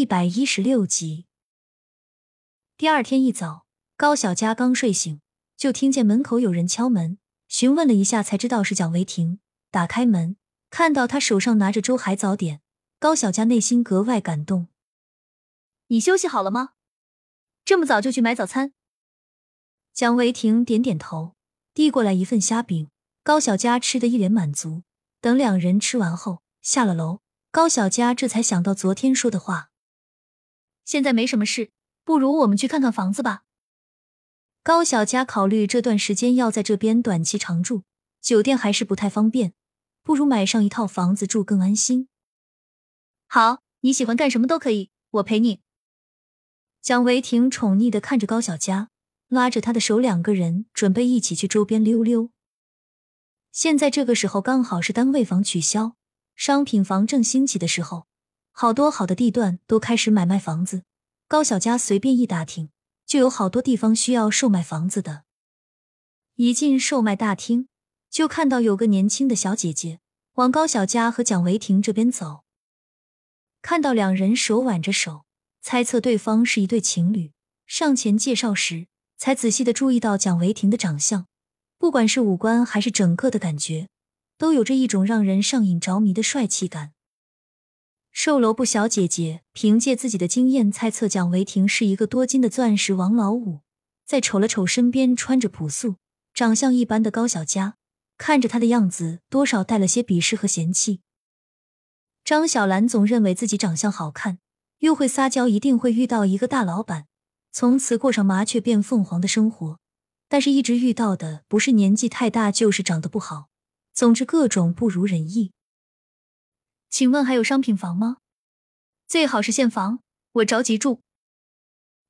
一百一十六集。第二天一早，高小佳刚睡醒，就听见门口有人敲门，询问了一下，才知道是蒋维婷。打开门，看到他手上拿着粥海早点，高小佳内心格外感动。你休息好了吗？这么早就去买早餐？蒋维婷点点头，递过来一份虾饼。高小佳吃的一脸满足。等两人吃完后，下了楼。高小佳这才想到昨天说的话。现在没什么事，不如我们去看看房子吧。高小佳考虑这段时间要在这边短期常住，酒店还是不太方便，不如买上一套房子住更安心。好，你喜欢干什么都可以，我陪你。蒋维婷宠溺的看着高小佳，拉着她的手，两个人准备一起去周边溜溜。现在这个时候刚好是单位房取消。商品房正兴起的时候，好多好的地段都开始买卖房子。高小佳随便一打听，就有好多地方需要售卖房子的。一进售卖大厅，就看到有个年轻的小姐姐往高小佳和蒋维婷这边走。看到两人手挽着手，猜测对方是一对情侣。上前介绍时，才仔细的注意到蒋维婷的长相，不管是五官还是整个的感觉。都有着一种让人上瘾着迷的帅气感。售楼部小姐姐凭借自己的经验猜测蒋维婷是一个多金的钻石王老五，再瞅了瞅身边穿着朴素、长相一般的高小佳，看着他的样子，多少带了些鄙视和嫌弃。张小兰总认为自己长相好看，又会撒娇，一定会遇到一个大老板，从此过上麻雀变凤凰的生活。但是，一直遇到的不是年纪太大，就是长得不好。总之，各种不如人意。请问还有商品房吗？最好是现房，我着急住。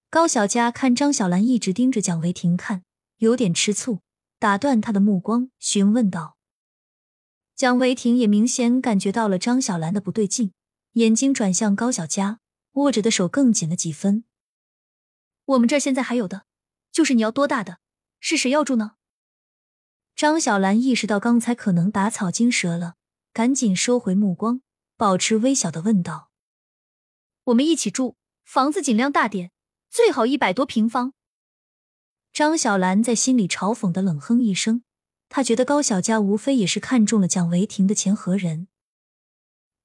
高小佳看张小兰一直盯着蒋维婷看，有点吃醋，打断他的目光，询问道：“蒋维婷也明显感觉到了张小兰的不对劲，眼睛转向高小佳，握着的手更紧了几分。我们这儿现在还有的，就是你要多大的？是谁要住呢？”张小兰意识到刚才可能打草惊蛇了，赶紧收回目光，保持微小的问道：“我们一起住，房子尽量大点，最好一百多平方。”张小兰在心里嘲讽的冷哼一声，她觉得高小佳无非也是看中了蒋维婷的钱和人。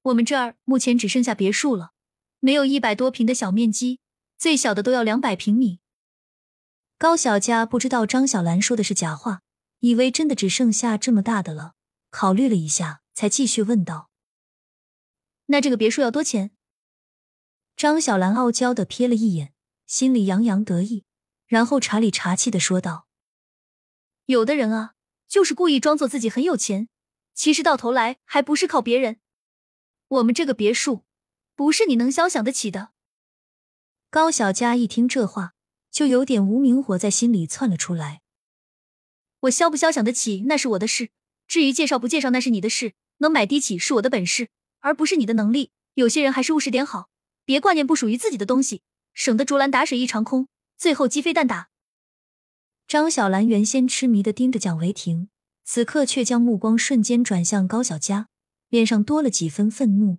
我们这儿目前只剩下别墅了，没有一百多平的小面积，最小的都要两百平米。高小佳不知道张小兰说的是假话。以为真的只剩下这么大的了，考虑了一下，才继续问道：“那这个别墅要多钱？”张小兰傲娇的瞥了一眼，心里洋洋得意，然后茶里茶气的说道：“有的人啊，就是故意装作自己很有钱，其实到头来还不是靠别人。我们这个别墅，不是你能消想得起的。”高小佳一听这话，就有点无名火在心里窜了出来。我消不消想得起那是我的事，至于介绍不介绍那是你的事。能买低起是我的本事，而不是你的能力。有些人还是务实点好，别挂念不属于自己的东西，省得竹篮打水一场空，最后鸡飞蛋打。张小兰原先痴迷的盯着蒋维婷，此刻却将目光瞬间转向高小佳，脸上多了几分愤怒。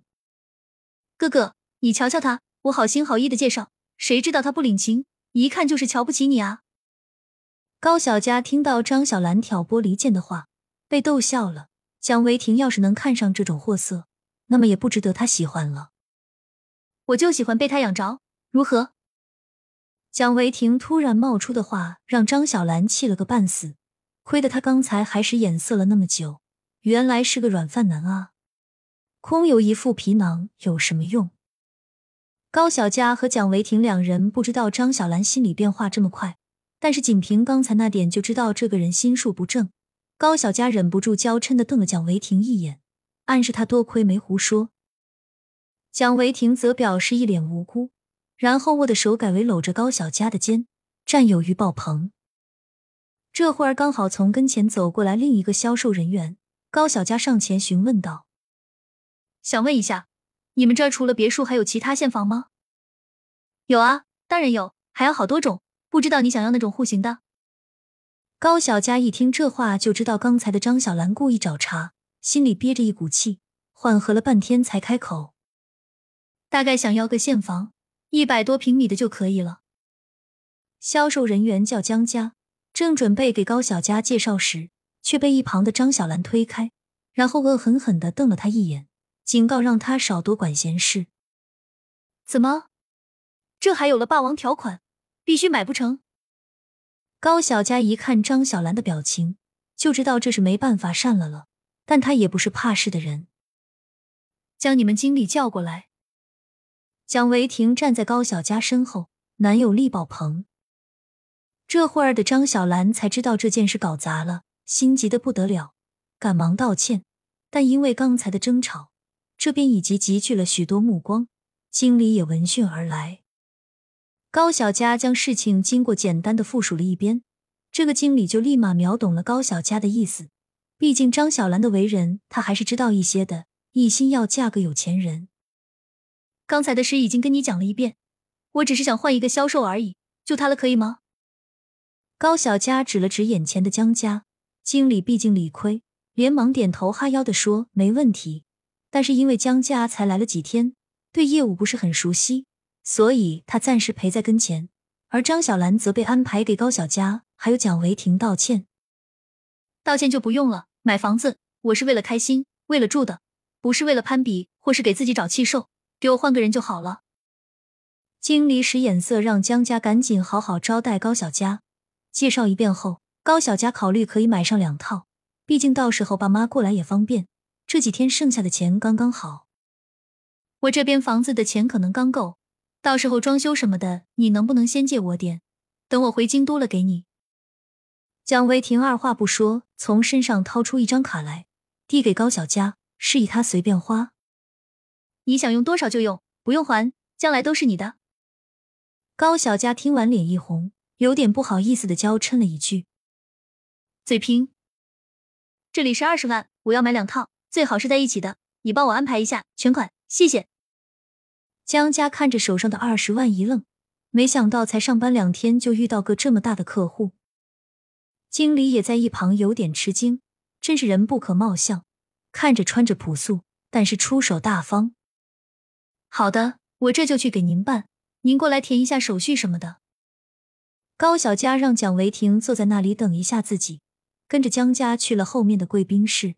哥哥，你瞧瞧他，我好心好意的介绍，谁知道他不领情，一看就是瞧不起你啊！高小佳听到张小兰挑拨离间的话，被逗笑了。蒋维婷要是能看上这种货色，那么也不值得他喜欢了。我就喜欢被他养着，如何？蒋维婷突然冒出的话，让张小兰气了个半死。亏得他刚才还使眼色了那么久，原来是个软饭男啊！空有一副皮囊有什么用？高小佳和蒋维婷两人不知道张小兰心里变化这么快。但是仅凭刚才那点就知道这个人心术不正，高小佳忍不住娇嗔的瞪了蒋维婷一眼，暗示他多亏没胡说。蒋维婷则表示一脸无辜，然后握的手改为搂着高小佳的肩，占有欲爆棚。这会儿刚好从跟前走过来另一个销售人员，高小佳上前询问道：“想问一下，你们这儿除了别墅还有其他现房吗？”“有啊，当然有，还有好多种。”不知道你想要那种户型的？高小佳一听这话，就知道刚才的张小兰故意找茬，心里憋着一股气，缓和了半天才开口：“大概想要个现房，一百多平米的就可以了。销售人员叫江家，正准备给高小佳介绍时，却被一旁的张小兰推开，然后恶狠狠的瞪了他一眼，警告让他少多管闲事。怎么，这还有了霸王条款，必须买不成？高小佳一看张小兰的表情，就知道这是没办法善了了。但他也不是怕事的人。将你们经理叫过来。蒋维婷站在高小佳身后，男友厉宝鹏。这会儿的张小兰才知道这件事搞砸了，心急的不得了，赶忙道歉。但因为刚才的争吵，这边已经集聚了许多目光，经理也闻讯而来。高小佳将事情经过简单的复述了一遍，这个经理就立马秒懂了高小佳的意思。毕竟张小兰的为人，他还是知道一些的，一心要嫁个有钱人。刚才的事已经跟你讲了一遍，我只是想换一个销售而已，就他了，可以吗？高小佳指了指眼前的江家经理，毕竟理亏，连忙点头哈腰的说没问题。但是因为江家才来了几天，对业务不是很熟悉。所以他暂时陪在跟前，而张小兰则被安排给高小佳还有蒋维婷道歉。道歉就不用了，买房子我是为了开心，为了住的，不是为了攀比或是给自己找气受。给我换个人就好了。经理使眼色让江家赶紧好好招待高小佳。介绍一遍后，高小佳考虑可以买上两套，毕竟到时候爸妈过来也方便。这几天剩下的钱刚刚好，我这边房子的钱可能刚够。到时候装修什么的，你能不能先借我点？等我回京都了给你。蒋维婷二话不说，从身上掏出一张卡来，递给高小佳，示意他随便花。你想用多少就用，不用还，将来都是你的。高小佳听完脸一红，有点不好意思的娇嗔了一句：“嘴贫。”这里是二十万，我要买两套，最好是在一起的，你帮我安排一下全款，谢谢。江家看着手上的二十万一愣，没想到才上班两天就遇到个这么大的客户。经理也在一旁有点吃惊，真是人不可貌相，看着穿着朴素，但是出手大方。好的，我这就去给您办，您过来填一下手续什么的。高小佳让蒋维婷坐在那里等一下自己，跟着江家去了后面的贵宾室。